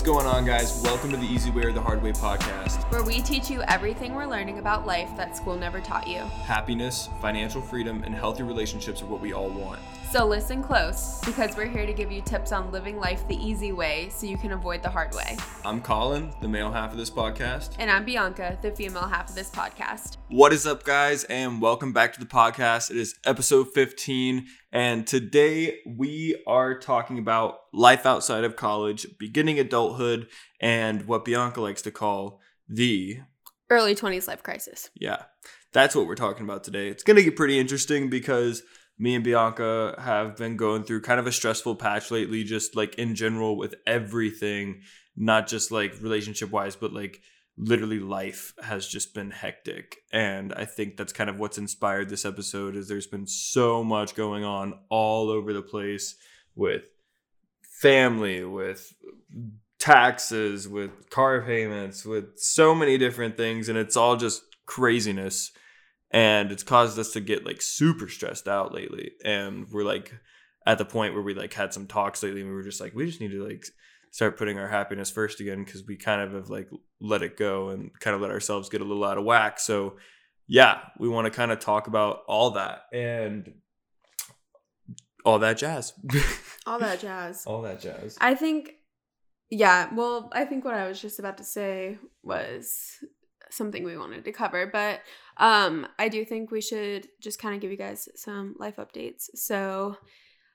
What's going on, guys? Welcome to the Easy Way or the Hard Way podcast. where we teach you everything we're learning about life that school never taught you. Happiness, financial freedom, and healthy relationships are what we all want. So listen close because we're here to give you tips on living life the easy way so you can avoid the hard way. I'm Colin, the male half of this podcast. And I'm Bianca, the female half of this podcast. What is up, guys, and welcome back to the podcast. It is episode 15, and today we are talking about life outside of college, beginning adulthood, and what Bianca likes to call the Early 20s life crisis. Yeah, that's what we're talking about today. It's going to get pretty interesting because me and Bianca have been going through kind of a stressful patch lately, just like in general with everything, not just like relationship wise, but like literally life has just been hectic. And I think that's kind of what's inspired this episode is there's been so much going on all over the place with family, with taxes, with car payments, with so many different things and it's all just craziness and it's caused us to get like super stressed out lately and we're like at the point where we like had some talks lately and we were just like we just need to like start putting our happiness first again because we kind of have like let it go and kind of let ourselves get a little out of whack. So yeah we want to kind of talk about all that and all that jazz. All that jazz. all that jazz. I think, yeah, well, I think what I was just about to say was something we wanted to cover, but um, I do think we should just kind of give you guys some life updates. So,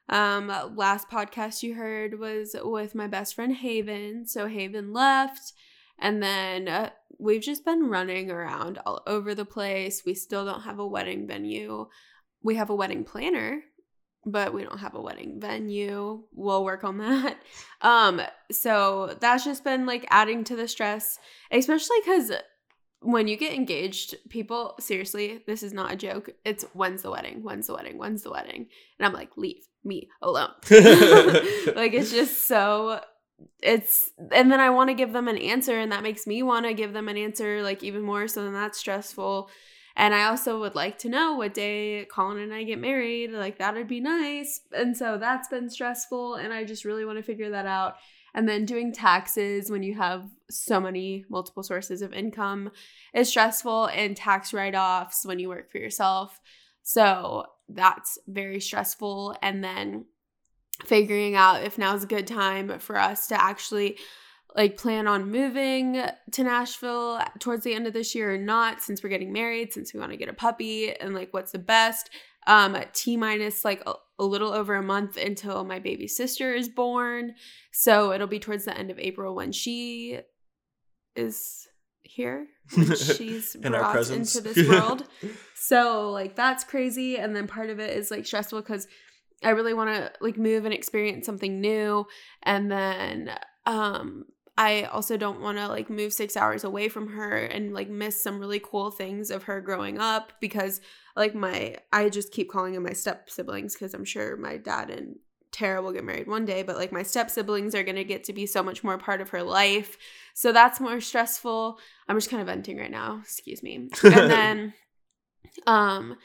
um, last podcast you heard was with my best friend Haven. So, Haven left, and then uh, we've just been running around all over the place. We still don't have a wedding venue. We have a wedding planner, but we don't have a wedding venue. We'll work on that. Um, so that's just been like adding to the stress, especially because when you get engaged, people seriously, this is not a joke. It's when's the wedding? When's the wedding? When's the wedding? And I'm like, leave me alone. like it's just so it's and then I want to give them an answer and that makes me want to give them an answer like even more so then that's stressful. And I also would like to know what day Colin and I get married. Like, that'd be nice. And so that's been stressful. And I just really want to figure that out. And then doing taxes when you have so many multiple sources of income is stressful, and tax write offs when you work for yourself. So that's very stressful. And then figuring out if now's a good time for us to actually like plan on moving to Nashville towards the end of this year or not since we're getting married since we want to get a puppy and like what's the best um t minus like a, little over a month until my baby sister is born. So it'll be towards the end of April when she is here when she's In brought into this world. So like that's crazy. And then part of it is like stressful because I really want to like move and experience something new. And then um I also don't want to like move 6 hours away from her and like miss some really cool things of her growing up because like my I just keep calling them my step siblings cuz I'm sure my dad and Tara will get married one day, but like my step siblings are going to get to be so much more part of her life. So that's more stressful. I'm just kind of venting right now. Excuse me. And then um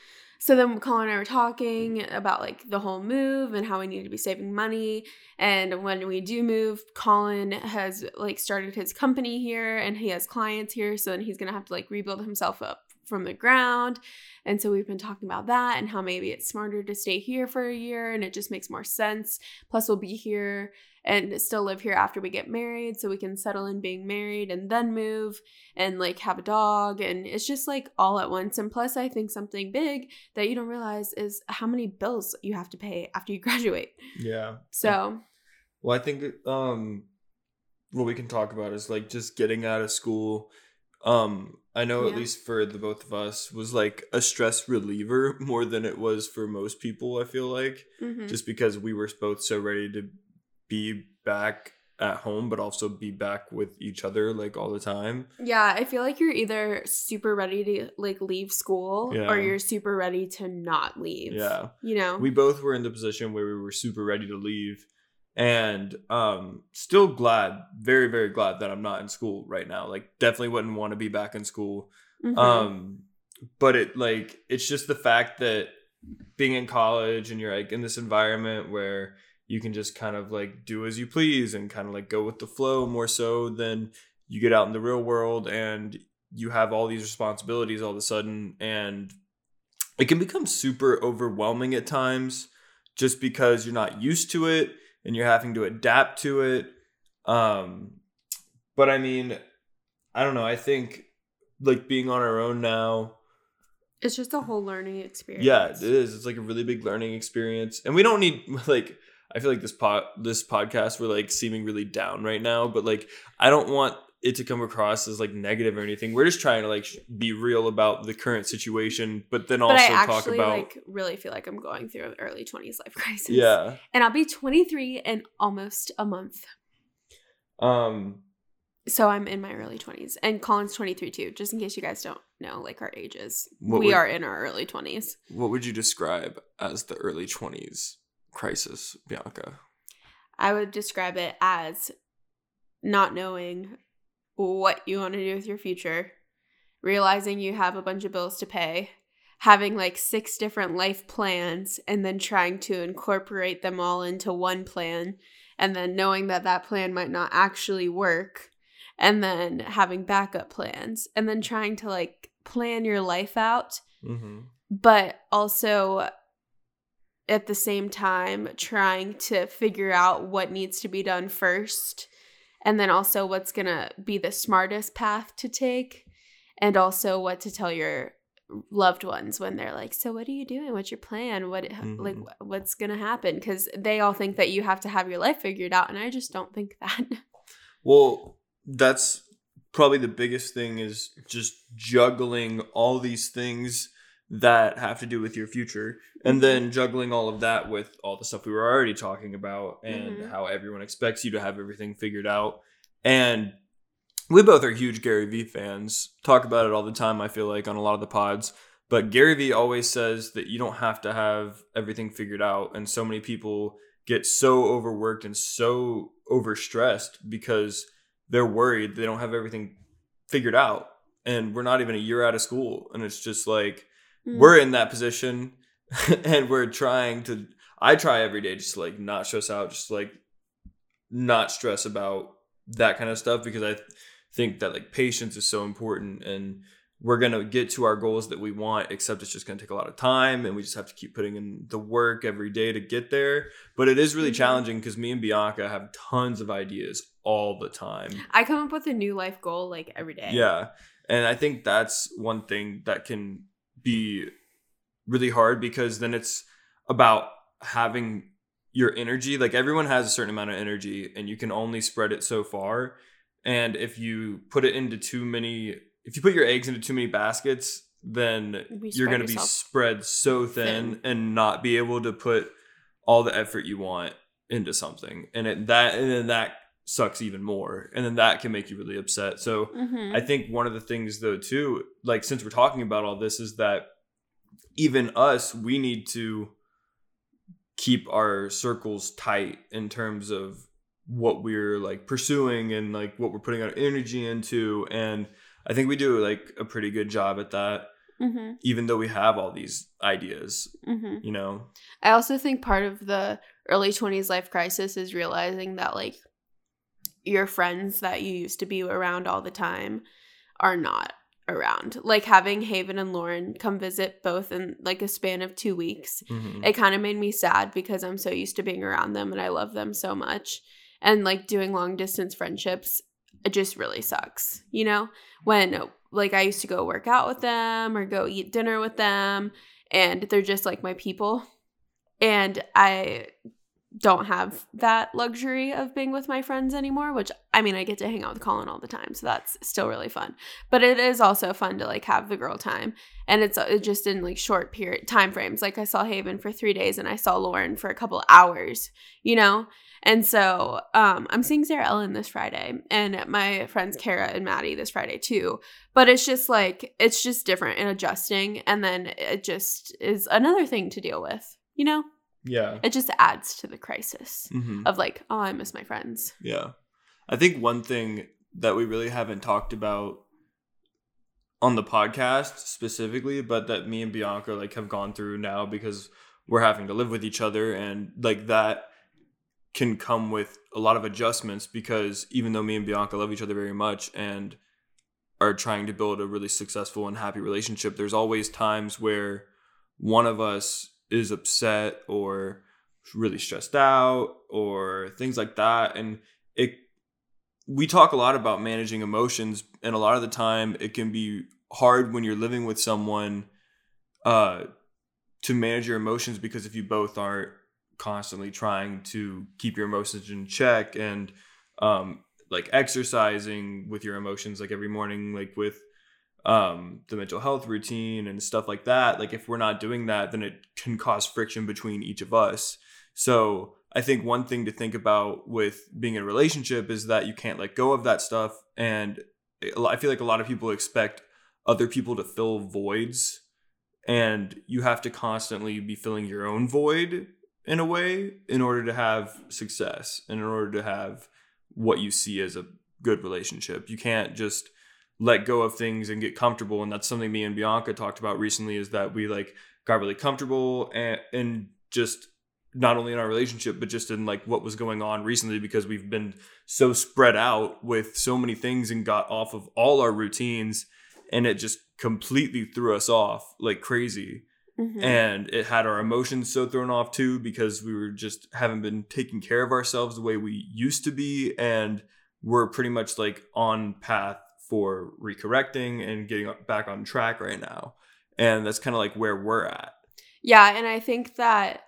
so then Colin and I were talking about like the whole move and how we need to be saving money. And when we do move, Colin has like started his company here and he has clients here. So then he's gonna have to like rebuild himself up from the ground. And so we've been talking about that and how maybe it's smarter to stay here for a year and it just makes more sense. Plus, we'll be here and still live here after we get married so we can settle in being married and then move and like have a dog and it's just like all at once and plus i think something big that you don't realize is how many bills you have to pay after you graduate yeah so Well, I think um what we can talk about is like just getting out of school. Um I know at least for the both of us was like a stress reliever more than it was for most people, I feel like, mhm. just because we were both so ready to be back at home but also be back with each other like all the time. yeah i feel like you're either super ready to like leave school Yeah. or you're super ready to not leave Yeah. you know we both were in the position where we were super ready to leave and um still glad very very glad that i'm not in school right now like definitely wouldn't want to be back in school Mhm. um but it like it's just the fact that being in college and you're like in this environment where you can just kind of like do as you please and kind of like go with the flow more so than you get out in the real world and you have all these responsibilities all of a sudden. And it can become super overwhelming at times just because you're not used to it and you're having to adapt to it. Um but i mean i don't know. I think like being on our own now It's just a whole learning experience. yeah it is. It's like a really big learning experience. And we don't need like i feel like this pod this podcast we're like seeming really down right now but like i don't want it to come across as like negative or anything we're just trying to like sh- be real about the current situation but then also But I talk actually about like really feel like I'm going through an early 20s life crisis. yeah And I'll be 23 in almost a month. um So I'm in my early 20s. And Colin's 23 too, just in case you guys don't know like our ages. We would- are in our early 20s. what would you describe as the early 20s crisis bianca I would describe it as not knowing what you want to do with your future, realizing you have a bunch of bills to pay, having like six different life plans, and then trying to incorporate them all into one plan, and then knowing that that plan might not actually work, and then having backup plans, and then trying to like plan your life out mm-hmm. but also at the same time trying to figure out what needs to be done first and then also what's going to be the smartest path to take and also what to tell your loved ones when they're like so what are you doing? What's your plan? What like Mhm. what's going to happen? Cuz they all think that you have to have your life figured out and I just don't think that. Well, that's probably the biggest thing is just juggling all these things that have to do with your future and Mhm. then juggling all of that with all the stuff we were already talking about and Mhm. how everyone expects you to have everything figured out. And we both are huge Gary Vee fans. Talk about it all the time, I feel like, on a lot of the pods. But Gary Vee always says that you don't have to have everything figured out. And so many people get so overworked and so overstressed because they're worried they don't have everything figured out. And we're not even a year out of school. And it's just like, Mm. we're in that position and we're trying to i try every day just to like not stress out just to, like not stress about that kind of stuff because i th- think that like patience is so important and we're gonna get to our goals that we want except it's just gonna take a lot of time and we just have to keep putting in the work every day to get there but it is really Mhm. challenging because me and bianca have tons of ideas all the time I come up with a new life goal like every day. yeah. And I think that's one thing that can be really hard because then it's about having your energy. Like everyone has a certain amount of energy and you can only spread it so far. And if you put it into too many, if you put your eggs into too many baskets, then You you're going to be spread so thin, thin. and not be able to put all the effort you want into something. And it, that, and then that sucks even more. And then that can make you really upset. So, Mhm. I think one of the things though too, like since we're talking about all this, is that even us, we need to keep our circles tight in terms of what we're like pursuing and like what we're putting our energy into. And I think we do like a pretty good job at that, Mhm. even though we have all these ideas, Mhm. you know? I also think part of the early 20s life crisis is realizing that like your friends that you used to be around all the time are not around. Like having Haven and Lauren come visit both in like a span of 2 weeks. Mhm. It kind of made me sad because I'm so used to being around them and I love them so much. And like doing long distance friendships it just really sucks. You know, when like I used to go work out with them or go eat dinner with them and they're just like my people. And I don't have that luxury of being with my friends anymore, which I mean, I get to hang out with Colin all the time. So that's still really fun. But it is also fun to like have the girl time. And it's uh, just in like short period time frames. Like I saw Haven for three days and I saw Lauren for a couple hours, you know? And so um, I'm seeing Sarah Ellen this Friday and my friends Kara and Maddie this Friday too. But it's just like, it's just different and adjusting. And then it just is another thing to deal with, you know? Yeah. It just adds to the crisis hmm of like, oh, I miss my friends. Yeah. I think one thing that we really haven't talked about on the podcast specifically, but that me and Bianca like have gone through now because we're having to live with each other and like that can come with a lot of adjustments because even though me and Bianca love each other very much and are trying to build a really successful and happy relationship, there's always times where one of us is upset or really stressed out or things like that. And it we talk a lot about managing emotions and a lot of the time it can be hard when you're living with someone uh to manage your emotions because if you both aren't constantly trying to keep your emotions in check and um like exercising with your emotions like every morning like with um the mental health routine and stuff like that like if we're not doing that then it can cause friction between each of us. So i think one thing to think about with being in a relationship is that you can't let go of that stuff and i feel like a lot of people expect other people to fill voids and you have to constantly be filling your own void in a way in order to have success and in order to have what you see as a good relationship. You can't just let go of things and get comfortable and that's something me and bianca talked about recently is that we like got really comfortable and, and just not only in our relationship but just in like what was going on recently because we've been so spread out with so many things and got off of all our routines and it just completely threw us off like crazy Mhm. and it had our emotions so thrown off too because we were just haven't been taking care of ourselves the way we used to be and we're pretty much like on path for recorrecting and getting back on track right now and that's kind of like where we're at Yeah, and I think that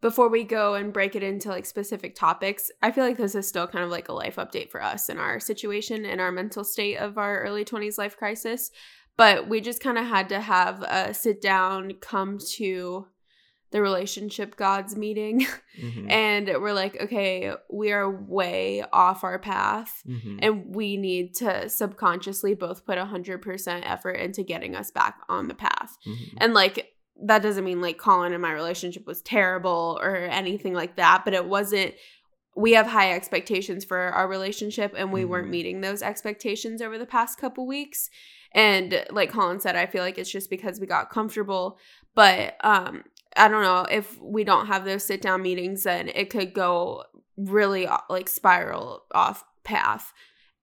before we go and break it into like specific topics, I feel like this is still kind of like a life update for us in our situation and our mental state of our early 20s life crisis. But we just kind of had to have a sit down, come to the relationship gods meeting. Mhm. and we're like, okay, we are way off our path. Mhm. And we need to subconsciously both put 100% effort into getting us back on the path. Mhm. And like that doesn't mean like Colin and my relationship was terrible or anything like that, but it wasn't we have high expectations for our relationship and we weren't Mhm. meeting those expectations over the past couple weeks. And like Colin said, I feel like it's just because we got comfortable, but um I don't know if we don't have those sit down meetings then it could go really like spiral off path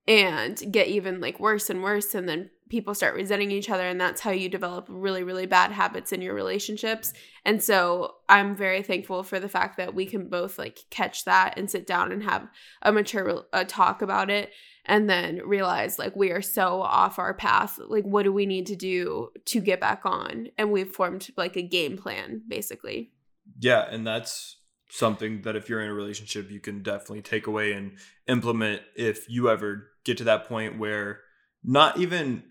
and get even like worse and worse and then people start resenting each other and that's how you develop really really bad habits in your relationships. And so i'm very thankful for the fact that we can both like catch that and sit down and have a mature talk about it and then realize like we are so off our path like what do we need to do to get back on? And we've formed like a game plan basically. Yeah and that's something that if you're in a relationship you can definitely take away and implement if you ever get to that point where not even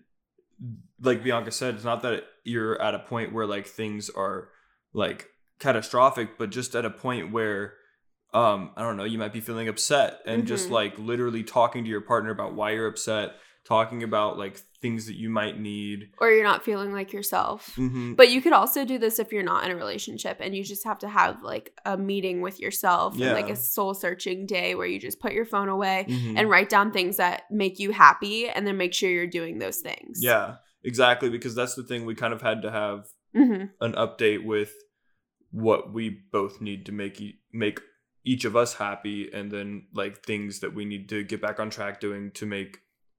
like bianca said it's not that you're at a point where like things are like catastrophic but just at a point where um i don't know you might be feeling upset and just Mhm. like literally talking to your partner about why you're upset talking about like things that you might need or you're not feeling like yourself mm-hmm. But you could also do this if you're not in a relationship and you just have to have like a meeting with yourself and like a soul searching day where you just put your phone away Mhm. and write down things that make you happy and then make sure you're doing those things. yeah exactly because that's the thing we kind of had to have hmm an update with what we both need to make e- make each of us happy and then like things that we need to get back on track doing to make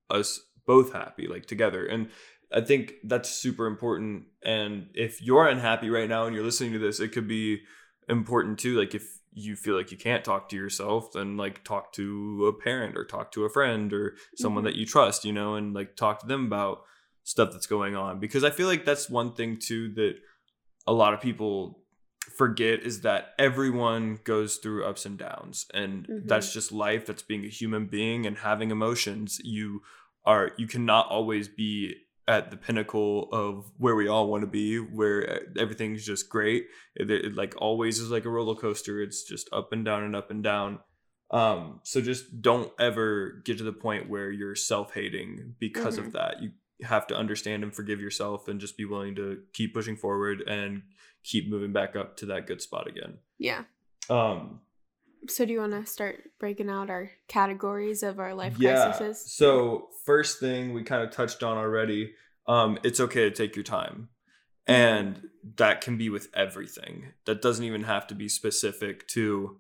us both happy like together. And i think that's super important. And if you're unhappy right now and you're listening to this it could be important too. Like if you feel like you can't talk to yourself then like talk to a parent or talk to a friend or someone Mhm. that you trust you know and like talk to them about stuff that's going on. Because i feel like that's one thing too that a lot of people forget is that everyone goes through ups and downs and Mhm. that's just life that's being a human being and having emotions you are you cannot always be at the pinnacle of where we all want to be where everything's just great it, it, like always is like a roller coaster it's just up and down and up and down um so just don't ever get to the point where you're self-hating because Mhm. of that you have to understand and forgive yourself and just be willing to keep pushing forward and keep moving back up to that good spot again. Yeah. um So do you want to start breaking out our categories of our life yeah. crises? so first thing we kind of touched on already um it's okay to take your time. And that can be with everything. That doesn't even have to be specific to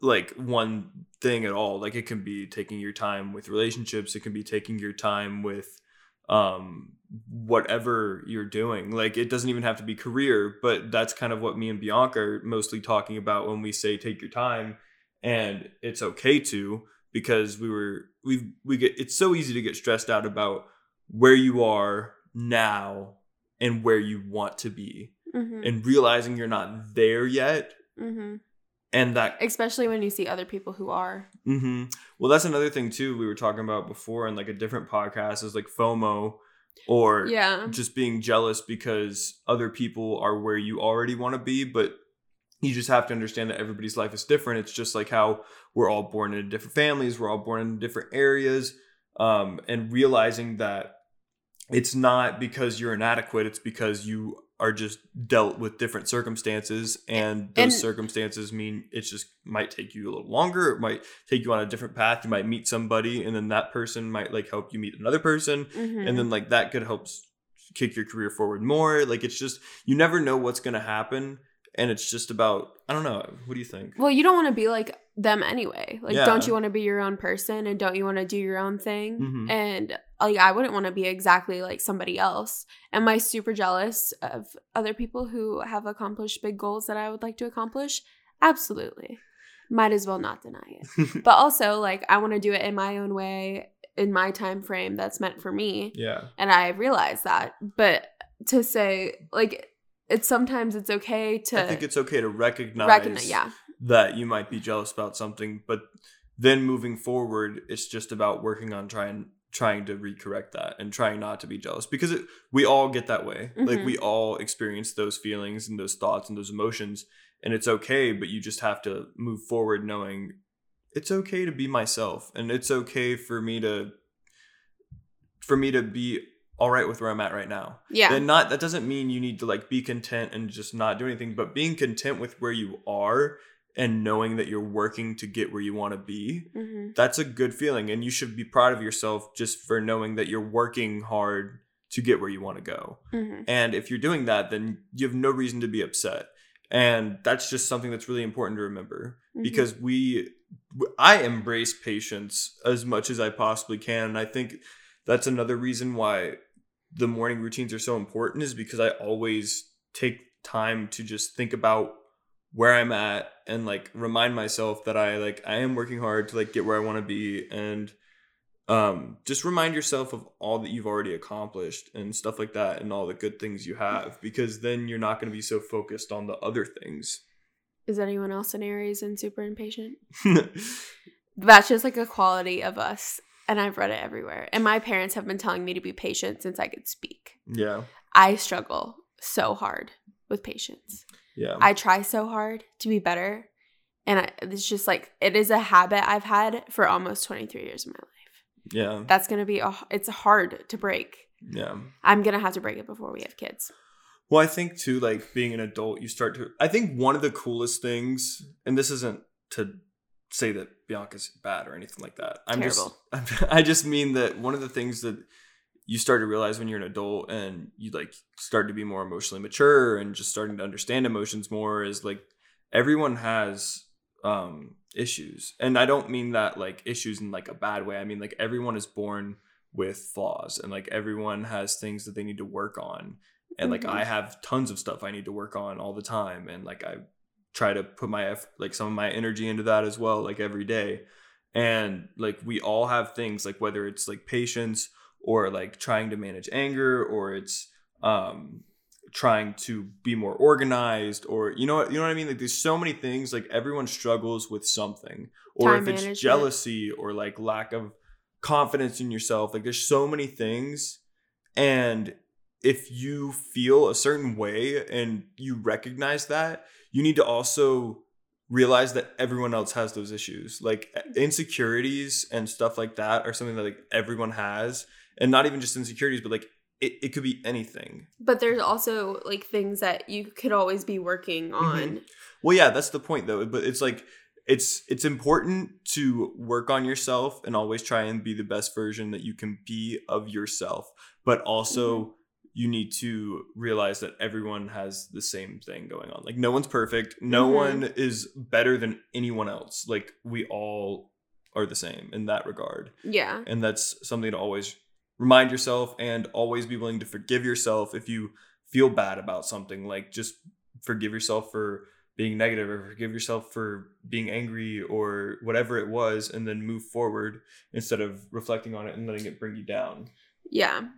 like one thing at all. Like it can be taking your time with relationships, it can be taking your time with um whatever you're doing. Like it doesn't even have to be career, but that's kind of what me and Bianca are mostly talking about when we say take your time and it's okay to because we were we we get it's so easy to get stressed out about where you are now and where you want to be hmm and realizing you're not there yet hmm and that Especially when you see other people who are. hmm well that's another thing too we were talking about before in like a different podcast is like fomo or Yeah. just being jealous because other people are where you already want to be but you just have to understand that everybody's life is different it's just like how we're all born into different families we're all born in different areas um, and realizing that it's not because you're inadequate it's because you are just dealt with different circumstances and those And- circumstances mean it just might take you a little longer it might take you on a different path you might meet somebody and then that person might like help you meet another person Mhm. and then like that could help kick your career forward more like it's just you never know what's going to happen and it's just about i don't know what do you think Well, you don't want to be like them anyway. Like, Yeah. don't you want to be your own person and don't you want to do your own thing? Mhm. And like, I wouldn't want to be exactly like somebody else. Am I super jealous of other people who have accomplished big goals that I would like to accomplish? Absolutely. Might as well not deny it. But also, like, I want to do it in my own way, in my time frame that's meant for me. yeah and I realize that. But to say like it's sometimes it's okay to i think it's okay to recognize, recognize. Yeah, that you might be jealous about something but then moving forward it's just about working on trying trying to recorrect that and trying not to be jealous because it, we all get that way. Like Mhm. we all experience those feelings and those thoughts and those emotions and it's okay but you just have to move forward knowing it's okay to be myself and it's okay for me to for me to be all right with where i'm at right now. Yeah, and not that doesn't mean you need to like be content and just not do anything but being content with where you are and knowing that you're working to get where you want to be hmm that's a good feeling and you should be proud of yourself just for knowing that you're working hard to get where you want to go. Hmm and if you're doing that then you have no reason to be upset. And that's just something that's really important to remember Mm-hmm. because we i embrace patience as much as i possibly can and i think that's another reason why the morning routines are so important is because i always take time to just think about where i'm at and like remind myself that i like i am working hard to like get where i want to be and um just remind yourself of all that you've already accomplished and stuff like that and all the good things you have because then you're not going to be so focused on the other things Is anyone else an Aries and super impatient? That's just like a quality of us, and I've read it everywhere. And my parents have been telling me to be patient since I could speak. yeah I struggle so hard with patience. Yeah I try so hard to be better. And I, it's just like, it is a habit I've had for almost 23 years of my life. yeah That's going to be, a, it's hard to break. yeah I'm going to have to break it before we have kids. Well, I think too, like being an adult, you start to. I think one of the coolest things, and this isn't to say that Bianca's bad or anything like that. I'm Terrible. just, I just mean that one of the things that you start to realize when you're an adult and you like start to be more emotionally mature and just starting to understand emotions more is like everyone has um issues, and I don't mean that like issues in like a bad way. I mean like everyone is born with flaws, and like everyone has things that they need to work on and like Mhm. I have tons of stuff I need to work on all the time and like I try to put my like some of my energy into that as well like every day and like we all have things like whether it's like patience or like trying to manage anger or it's um trying to be more organized or you know what you know what I mean like there's so many things like everyone struggles with something or Time if it's jealousy or like lack of confidence in yourself like there's so many things and if you feel a certain way and you recognize that, you need to also realize that everyone else has those issues. Like insecurities and stuff like that are something that like everyone has. And not even just insecurities, but like it, it could be anything. But there's also like things that you could always be working on. Well, yeah, that's the point though. But it's like it's it's important to work on yourself and always try and be the best version that you can be of yourself. But also you need to realize that everyone has the same thing going on. Like no one's perfect. No Mhm. one is better than anyone else. Like we all are the same in that regard. Yeah. And that's something to always remind yourself and always be willing to forgive yourself if you feel bad about something. Like just forgive yourself for being negative or forgive yourself for being angry or whatever it was and then move forward instead of reflecting on it and letting it bring you down. Yeah.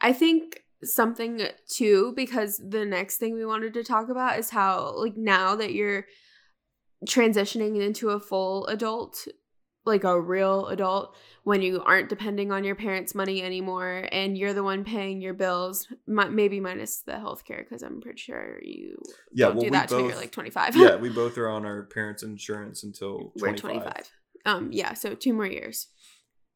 I think something too, because the next thing we wanted to talk about is how, like, now that you're transitioning into a full adult, like a real adult, when you aren't depending on your parents' money anymore and you're the one paying your bills, mi- maybe minus the healthcare, because I'm pretty sure you Yeah, don't well, do that until you're like 25. yeah, we both are on our parents' insurance until 25. We're 25. Um, yeah, so two more years.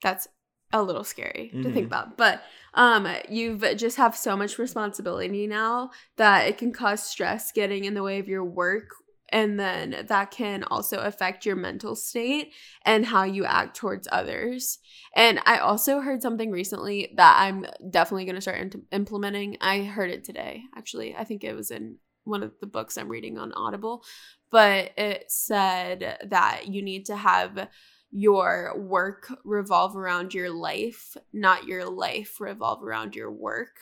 That's a little scary to think Mhm. about. But um you've just have so much responsibility now that it can cause stress getting in the way of your work and then that can also affect your mental state and how you act towards others. And I also heard something recently that I'm definitely going to start implementing. I heard it today, actually. I think it was in one of the books I'm reading on Audible, but it said that you need to have your work revolve around your life, not your life revolve around your work.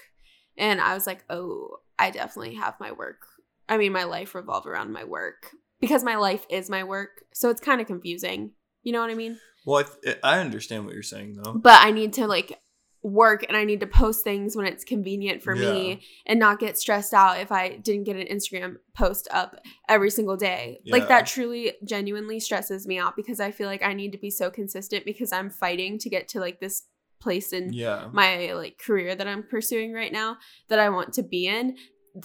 And I was like, oh, I definitely have my work. I mean, my life revolve around my work because my life is my work. So it's kind of confusing. You know what I mean? Well, I, th- eh, I understand what you're saying though. But I need to like work and I need to post things when it's convenient for Yeah. me and not get stressed out if I didn't get an Instagram post up every single day. Like that truly genuinely stresses me out because I feel like I need to be so consistent because I'm fighting to get to like this place in Yeah. my like career that I'm pursuing right now that I want to be in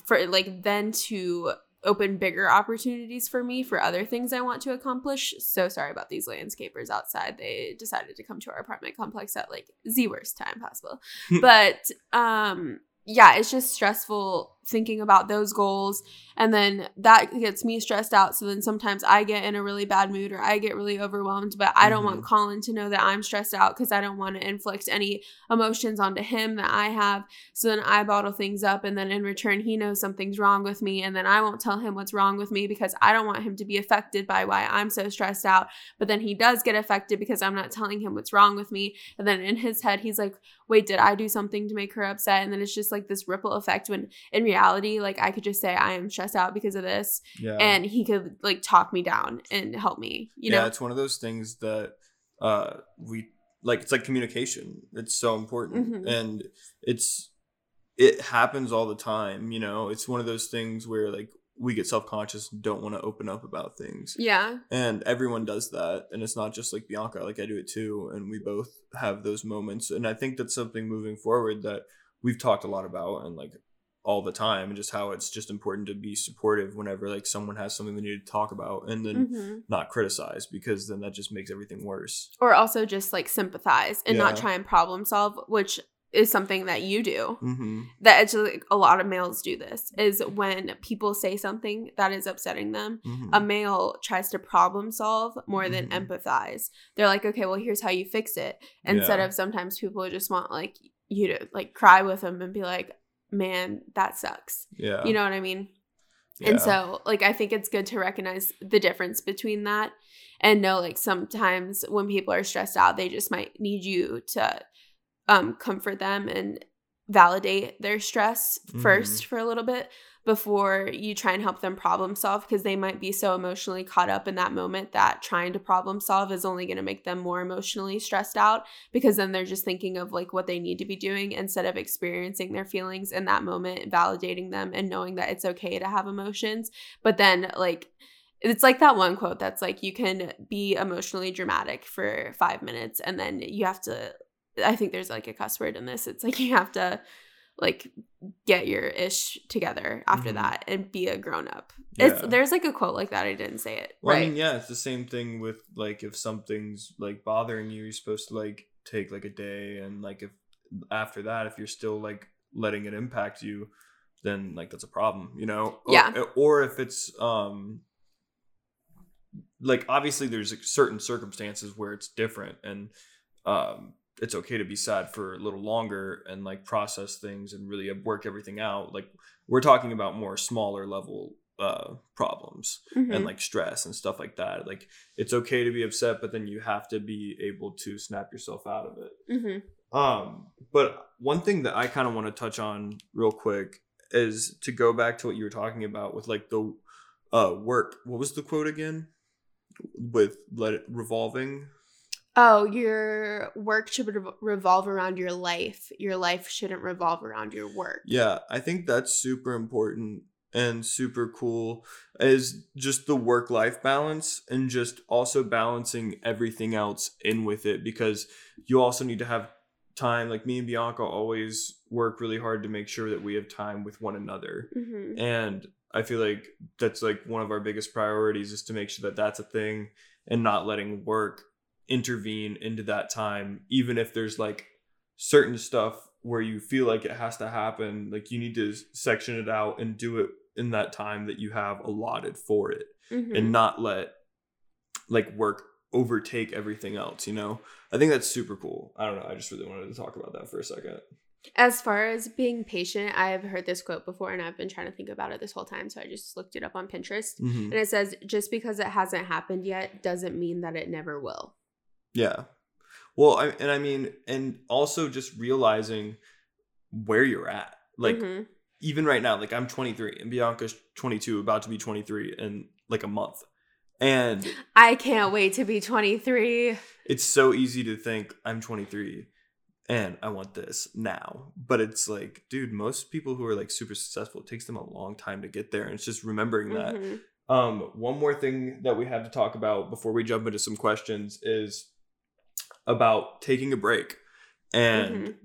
for like then to open bigger opportunities for me for other things I want to accomplish. So sorry about these landscapers outside. They decided to come to our apartment complex at like the worst time possible. but um yeah, it's just stressful thinking about those goals. And then that gets me stressed out. So then sometimes i get in a really bad mood or i get really overwhelmed but i don't want mm-hmm. colin to know that i'm stressed out because i don't want to inflict any emotions onto him that i have. So then i bottle things up and then in return he knows something's wrong with me and then i won't tell him what's wrong with me because i don't want him to be affected by why i'm so stressed out. But then he does get affected because i'm not telling him what's wrong with me. And then in his head he's like wait did i do something to make her upset? And then it's just like this ripple effect when in reality like i could just say i am stressed out because of this Yeah. and he could like talk me down and help me you yeah, know it's one of those things that uh we like it's like communication. It's so important. Mhm. And it's it happens all the time, you know. It's one of those things where like we get self-conscious and don't want to open up about things. yeah And everyone does that. And it's not just like Bianca, like I do it too. And we both have those moments. And I think that's something moving forward that we've talked a lot about and like all the time and just how it's just important to be supportive whenever like someone has something they need to talk about and then hmm not criticize because then that just makes everything worse. or also just like sympathize and not try and problem solve which is something that you do Mm-hmm. that it's like a lot of males do this is when people say something that is upsetting them mm-hmm. a male tries to problem solve more than Mhm. empathize they're like okay well here's how you fix it instead Yeah. of sometimes people just want like you to like cry with them and be like man that sucks yeah, you know what i mean yeah. And so, like, I think it's good to recognize the difference between that and know, like, sometimes when people are stressed out, they just might need you to um, comfort them and validate their stress Mm-hmm. first for a little bit before you try and help them problem solve because they might be so emotionally caught up in that moment that trying to problem solve is only going to make them more emotionally stressed out because then they're just thinking of like what they need to be doing instead of experiencing their feelings in that moment validating them and knowing that it's okay to have emotions. But then like it's like that one quote that's like you can be emotionally dramatic for five minutes and then you have to i think there's like a cuss word in this. It's like you have to like get your ish together after Mhm. that and be a grown up it's there's like a quote like that i didn't say it Well, right I mean, yeah, it's the same thing with like if something's like bothering you, you're supposed to like take like a day, and like if after that, if you're still like letting it impact you, then like that's a problem, you know? Or- Yeah. Or if it's um like obviously there's like, certain circumstances where it's different, and um it's okay to be sad for a little longer and like process things and really work everything out. Like we're talking about more smaller level uh problems Mhm. and like stress and stuff like that. Like it's okay to be upset, but then you have to be able to snap yourself out of it. Mhm. Um, but one thing that I kind of want to touch on real quick is to go back to what you were talking about with like the uh work. What was the quote again? With let it revolving. Oh, your work should revolve around your life. Your life shouldn't revolve around your work. Yeah, I think that's super important and super cool is just the work life balance and just also balancing everything else in with it because you also need to have time like me and Bianca always work really hard to make sure that we have time with one another hmm and I feel like that's like one of our biggest priorities is to make sure that that's a thing and not letting work intervene into that time even if there's like certain stuff where you feel like it has to happen like you need to section it out and do it in that time that you have allotted for it hmm and not let like work overtake everything else you know i think that's super cool i don't know i just really wanted to talk about that for a second As far as being patient, I've heard this quote before and I've been trying to think about it this whole time. So I just looked it up on Pinterest. Mhm. And it says, just because it hasn't happened yet doesn't mean that it never will. Yeah. Well, I, and I mean, and also just realizing where you're at. Like, Mhm. even right now, like I'm 23 and Bianca's 22, about to be 23 in like a month. And I can't wait to be 23. it's so easy to think I'm 23 and I want this now. But it's like, dude, most people who are like super successful, it takes them a long time to get there. And it's just remembering that. Mhm. Um, one more thing that we have to talk about before we jump into some questions is about taking a break and Mhm.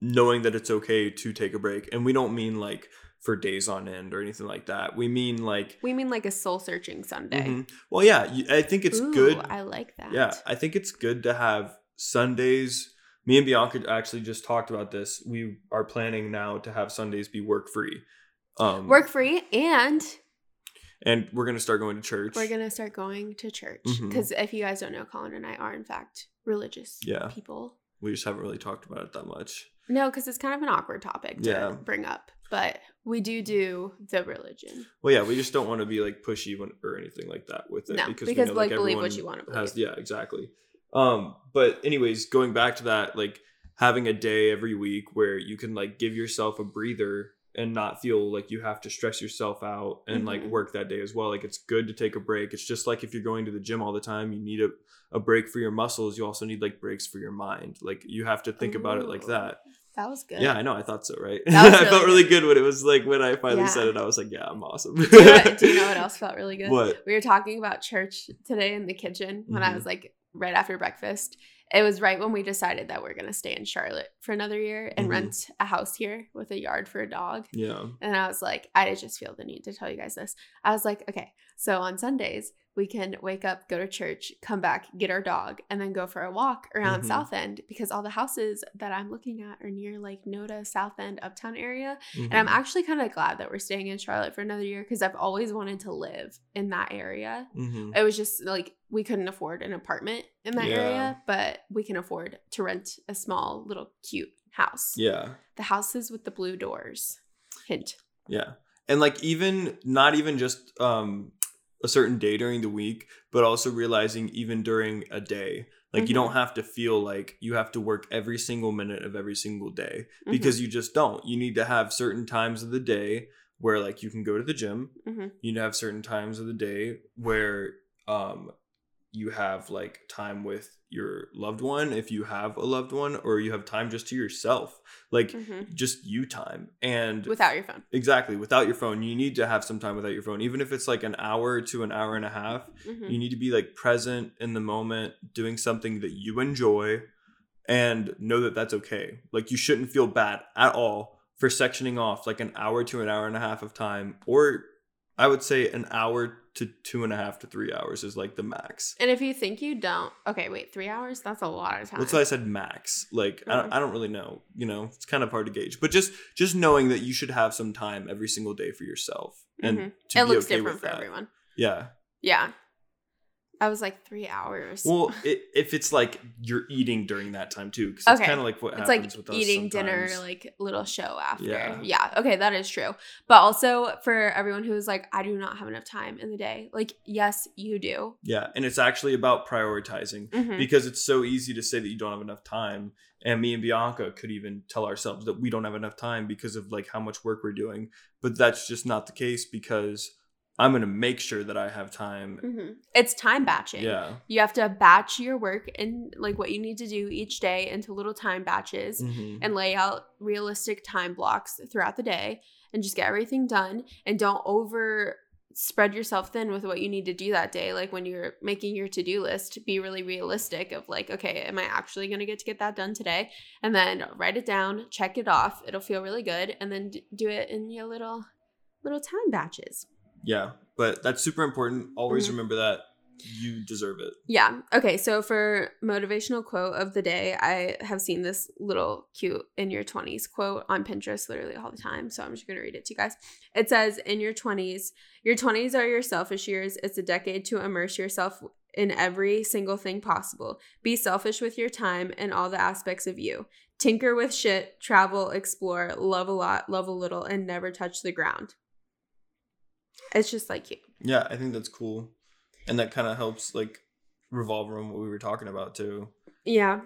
knowing that it's okay to take a break. And we don't mean like for days on end or anything like that. We mean like, We mean like a soul searching Sunday. Mhm. well, yeah, I think it's Ooh, good. I like that. Yeah, I think it's good to have Sundays. Me and Bianca actually just talked about this. We are planning now to have Sundays be work free. Um, Work free and and we're gonna start going to church. we're going to start going to church. Because if you guys don't know, Colin and I are, in fact, religious Yeah. people. we just haven't really talked about it that much. No, because it's kind of an awkward topic to Yeah. bring up. But we do do the religion. Well, yeah, we just don't want to be like pushy when, or anything like that with it No, we because, know, like, believe what everyone you wanna Has, yeah, exactly. Um, but anyways, going back to that, like having a day every week where you can like give yourself a breather and not feel like you have to stress yourself out and like Mhm. work that day as well. Like it's good to take a break. It's just like if you're going to the gym all the time, you need a, a break for your muscles. You also need like breaks for your mind. Like you have to think about it like that. That was good. Yeah, I know. I thought so, right? Was I felt really really good when it was like when I finally Yeah. said it. I was like, "Yeah, I'm awesome." Do you, know what, do you know what else felt really good? What? We were talking about church today in the kitchen when I Mhm. was like right after breakfast. It was right when we decided that we're gonna stay in Charlotte for another year and Mhm. rent a house here with a yard for a dog. Yeah. And I was like, I just feel the need to tell you guys this. I was like, okay, so on Sundays, we can wake up, go to church, come back, get our dog, and then go for a walk around Mhm. South End because all the houses that I'm looking at are near like Noda, South End, Uptown area. And Mm-hmm. I'm actually kind of glad that we're staying in Charlotte for another year because I've always wanted to live in that area. hmm It was just like we couldn't afford an apartment in that Yeah. area, but we can afford to rent a small, little, cute house. Yeah. The houses with the blue doors. Hint. Yeah. And like even not even just um a certain day during the week, but also realizing even during a day. Like you Mhm. don't have to feel like you have to work every single minute of every single day Mm-hmm. because you just don't. You need to have certain times of the day where like you can go to the gym. Mhm. You need to have certain times of the day where um you have like time with your loved one if you have a loved one or you have time just to yourself. Like Mhm. just you time. And without your phone. Exactly. Without your phone, you need to have some time without your phone. Even if it's like an hour to an hour and a half, Mhm. you need to be like present in the moment, doing something that you enjoy and know that that's okay. Like you shouldn't feel bad at all for sectioning off like an hour to an hour and a half of time, or I would say an hour to two and a half to three hours is like the max. And if you think you don't, okay, wait, three hours? That's a lot of time. That's why I said max. Like I, don't. I don't really know. You know, it's kind of hard to gauge. But just just knowing that you should have some time every single day for yourself, and Mhm. to it be looks okay different with for that. everyone. Yeah, Yeah. I was like three hours. Well, it, if it's like you're eating during that time too, because it's Okay. kind of like what it's like happens with us eating dinner, like little show after. Yeah. yeah. Okay, that is true. But also for everyone who's like, I do not have enough time in the day. Like, yes, you do. yeah, and it's actually about prioritizing Mhm. because it's so easy to say that you don't have enough time. And me and Bianca could even tell ourselves that we don't have enough time because of like how much work we're doing, but that's just not the case because I'm gonna make sure that I have time. Mhm. It's time batching. Yeah. You have to batch your work and like what you need to do each day into little time batches. Mhm. and lay out realistic time blocks throughout the day and just get everything done and don't over spread yourself thin with what you need to do that day like when you're making your to-do list be really realistic of like okay am i actually going to get to get that done today and then write it down check it off it'll feel really good and then d- do it in your little little time batches Yeah, but that's super important. Always Mhm. remember that you deserve it. Yeah. Okay. So for motivational quote of the day, I have seen this little cute in your 20s quote on Pinterest literally all the time. So I'm just going to read it to you guys. It says, In your 20s, your 20s are your selfish years. It's a decade to immerse yourself in every single thing possible. Be selfish with your time and all the aspects of you. Tinker with shit, travel, explore, love a lot, love a little, and never touch the ground. It's just like you. Yeah, I think that's cool, and that kind of helps like revolve around what we were talking about too. Yeah.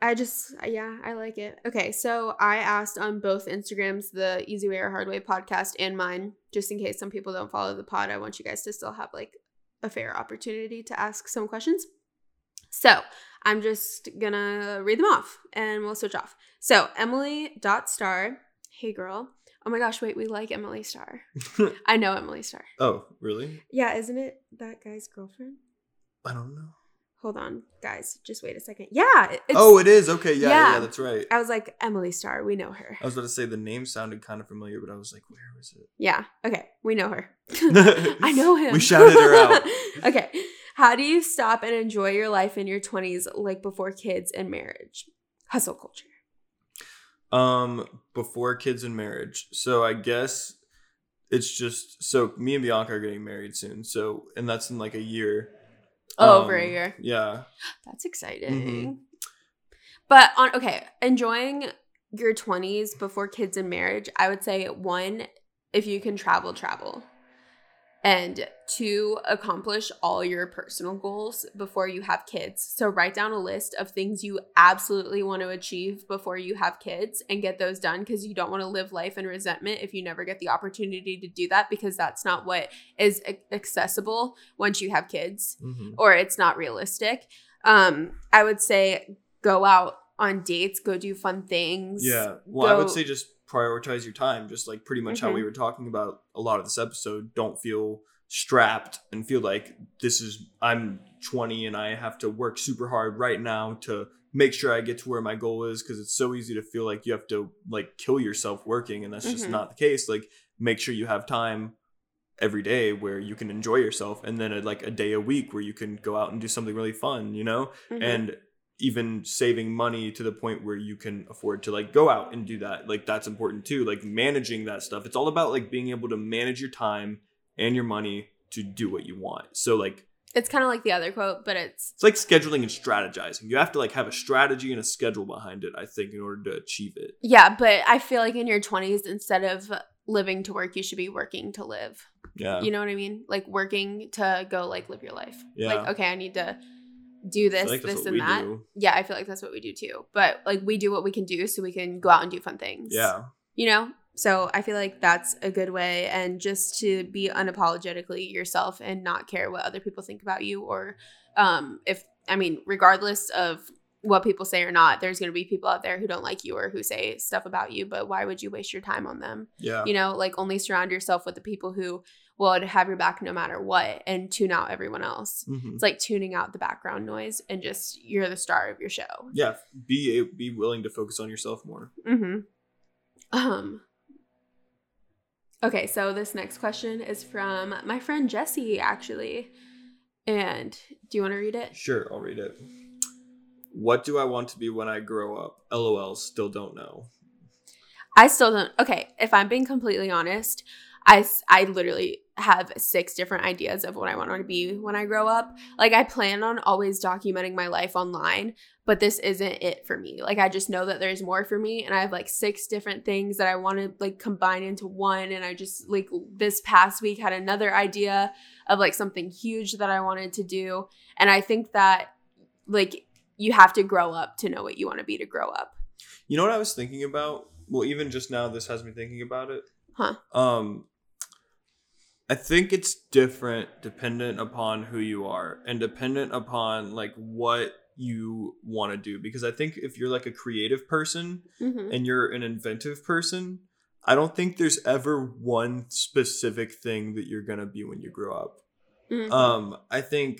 I just uh, yeah, I like it. Okay, so I asked on both Instagrams, the Easy Way or Hard Way podcast and mine, just in case some people don't follow the pod. I want you guys to still have like a fair opportunity to ask some questions. So I'm just gonna read them off and we'll switch off. So Emily dot star, hey girl. Oh my gosh, wait, we like Emily Star. I know Emily Star. oh, really? Yeah, isn't it that guy's girlfriend? I don't know. Hold on, guys, just wait a second. Yeah, it's, oh, it is. Okay, yeah, yeah, yeah. that's right. I was like, Emily Starr, we know her. I was about to say the name sounded kind of familiar, but I was like, where was Yeah, okay, we know her. I know him. We shouted her out. okay, how do you stop and enjoy your life in your 20s like before kids and marriage? Hustle culture. Um, before kids and marriage. So I guess it's just so me and Bianca are getting married soon. So and that's in like a year. Oh, over a Um, year. Yeah. That's exciting. Mhm. But on okay, enjoying your 20s before kids and marriage, I would say one, if you can travel, travel. And to accomplish all your personal goals before you have kids. So write down a list of things you absolutely want to achieve before you have kids and get those done because you don't want to live life in resentment if you never get the opportunity to do that because that's not what is accessible once you have kids Mhm. or it's not realistic. Um, I would say go out on dates, go do fun things. Yeah. Well, I would say just prioritize your time, just like pretty much how we Mhm. were talking about a lot of this episode. Don't feel strapped and feel like this is I'm 20 and I have to work super hard right now to make sure I get to where my goal is because it's so easy to feel like you have to like kill yourself working and that's just Mhm. not the case. Like make sure you have time every day where you can enjoy yourself and then a, like a day a week where you can go out and do something really fun, you know? Mhm. and even saving money to the point where you can afford to like go out and do that like that's important too like managing that stuff it's all about like being able to manage your time and your money to do what you want so like it's kind of like the other quote, but it's it's like scheduling and strategizing you have to like have a strategy and a schedule behind it i think in order to achieve it yeah, but I feel like in your 20s, instead of living to work, you should be working to live. yeah You know what I mean? Like working to go like live your life. Yeah. Like, okay, I need to do this, this, and that. do. Yeah, I feel like that's what we do too. But like we do what we can do so we can go out and do fun things. yeah You know? So I feel like that's a good way and just to be unapologetically yourself and not care what other people think about you or um if I mean, regardless of what people say or not, there's going to be people out there who don't like you or who say stuff about you, but why would you waste your time on them? yeah You know, like only surround yourself with the people who will have your back no matter what and tune out everyone else. Mhm. It's like tuning out the background noise and just you're the star of your show. yeah be be willing to focus on yourself more Mm-hmm. Um. Okay, so this next question is from my friend Jesse actually. And do you want to read it? sure i'll read it what do i want to be when i grow up lol still don't know I still don't. Okay, if I'm being completely honest, I I literally have six different ideas of what I want to be when I grow up. Like I plan on always documenting my life online, but this isn't it for me. Like I just know that there's more for me and I have like six different things that I want to like combine into one and I just like this past week had another idea of like something huge that I wanted to do and I think that like you have to grow up to know what you want to be to grow up. You know what I was thinking about? Well, even just now this has me thinking about it. Huh. Um I think it's different dependent upon who you are and dependent upon like what you want to do because I think if you're like a creative person Mhm. and you're an inventive person, I don't think there's ever one specific thing that you're going to be when you grow up. Mhm. Um I think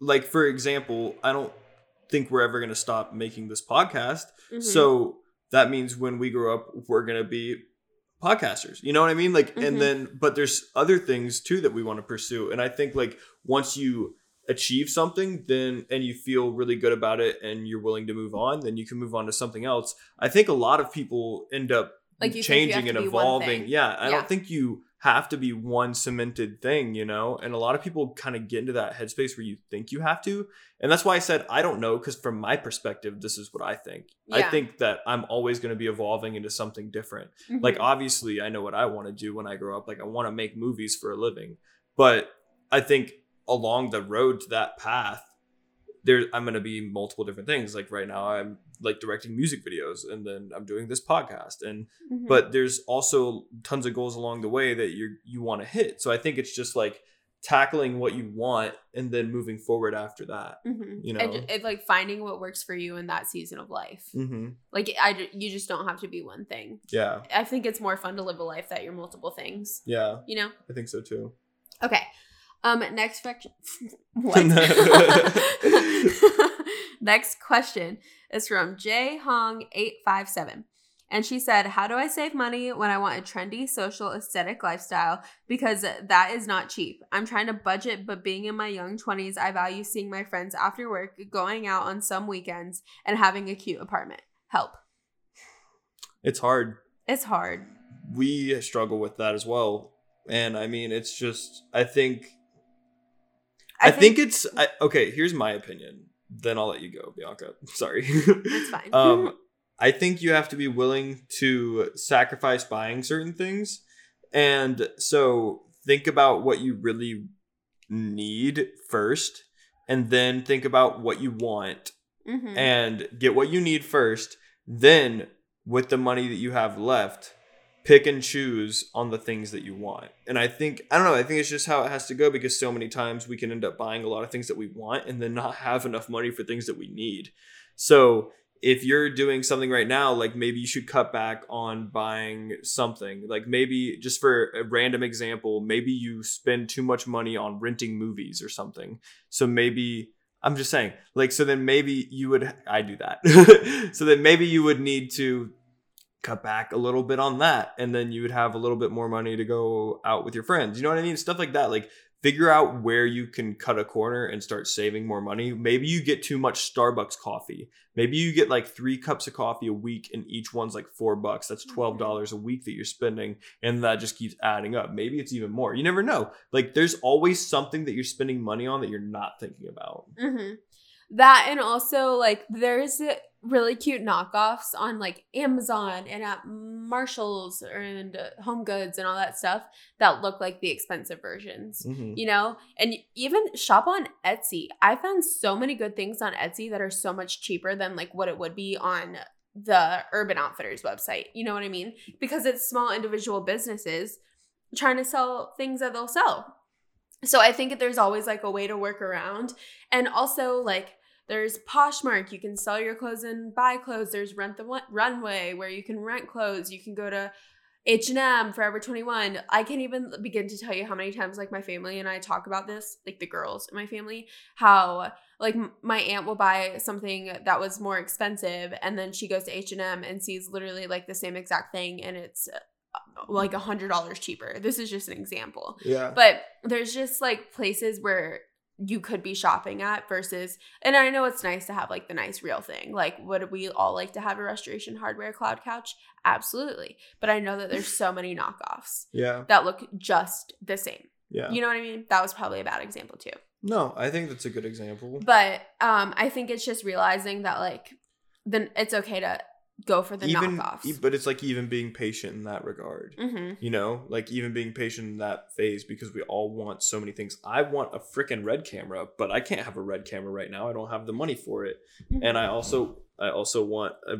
like for example, I don't think we're ever going to stop making this podcast. Mhm. So that means when we grow up, we're gonna be podcasters. You know what I mean? Like, Mhm. and then, but there's other things too that we want to pursue. And I think like once you achieve something, then and you feel really good about it, and you're willing to move on, then you can move on to something else. I think a lot of people end up Like, you think you changing and to be one evolving. Yeah, I Yeah. don't think you have to be one cemented thing, you know? And a lot of people kind of get into that headspace where you think you have to. And that's why I said I don't know, because from my perspective, this is what I think. I think that I'm always going to be evolving into something different. Mhm. Like, obviously, I know what I want to do when I grow up. Like, I want to make movies for a living. But I think along the road to that path, there I'm going to be multiple different things. Like right now, I'm like directing music videos, and then I'm doing this podcast, and Mhm. but there's also tons of goals along the way that you you want to hit. So I think it's just like tackling what you want and then moving forward after that. Mhm. you know. ju- it, like finding what works for you in that season of life. Mm-hmm. Like I, you just don't have to be one thing. Yeah, I think it's more fun to live a life that you're multiple things. yeah, You know. I think so too. Okay. Um. Next question. next question is from J Hong eight five seven. And she said, How do I save money when I want a trendy, social, aesthetic lifestyle? Because that is not cheap. I'm trying to budget, but being in my young 20s, I value seeing my friends after work, going out on some weekends, and having a cute apartment. Help. It's hard. It's hard. We struggle with that as well, and I mean, it's just I think I, think, it's I, okay. Here's my opinion. Then I'll let you go, Bianca. Sorry. That's fine. um, I think you have to be willing to sacrifice buying certain things, and so think about what you really need first, and then think about what you want, Mhm. and get what you need first. Then, with the money that you have left, pick and choose on the things that you want. And I think I don't know, I think it's just how it has to go because so many times we can end up buying a lot of things that we want and then not have enough money for things that we need. So, if you're doing something right now, like maybe you should cut back on buying something. Like maybe just for a random example, maybe you spend too much money on renting movies or something. So maybe I'm just saying, like, so then maybe you would, I do that. so then maybe you would need to cut back a little bit on that. And then you would have a little bit more money to go out with your friends. You know what I mean? Stuff like that. Like, figure out where you can cut a corner and start saving more money. Maybe you get too much Starbucks coffee. Maybe you get like three cups of coffee a week and each one's like four bucks. That's $12 a week that you're spending. And that just keeps adding up. Maybe it's even more. You never know. Like, there's always something that you're spending money on that you're not thinking about. hmm That and also like there's really cute knockoffs on like Amazon and at Marshalls and Home Goods and all that stuff that look like the expensive versions. Mhm. You know, and even shop on Etsy. I found so many good things on Etsy that are so much cheaper than like what it would be on the Urban Outfitters website. You know what I mean? Because it's small individual businesses trying to sell things that they'll sell. So I think there's always like a way to work around. And also like there's Poshmark, you can sell your clothes and buy clothes. There's Rent the Runway where you can rent clothes. You can go to H&M, Forever 21. I can't even begin to tell you how many times like my family and I talk about this, like the girls in my family, how like my aunt will buy something that was more expensive and then she goes to H&M and sees literally like the same exact thing and it's uh, like a hundred dollars cheaper. This is just an example. Yeah. But there's just like places where you could be shopping at versus and I know it's nice to have like the nice real thing. Like would we all like to have a restoration hardware cloud couch? Absolutely. But I know that there's so many knockoffs Yeah. that look just the same. Yeah. You know what I mean? That was probably a bad example too. no, I think that's a good example. But um I think it's just realizing that like then it's okay to go for the even, knockoffs. but it's like even being patient in that regard. mm-hmm. You know, like even being patient in that phase because we all want so many things. I want a freaking red camera, but I can't have a red camera right now. I don't have the money for it. Mm-hmm. And I also I also want a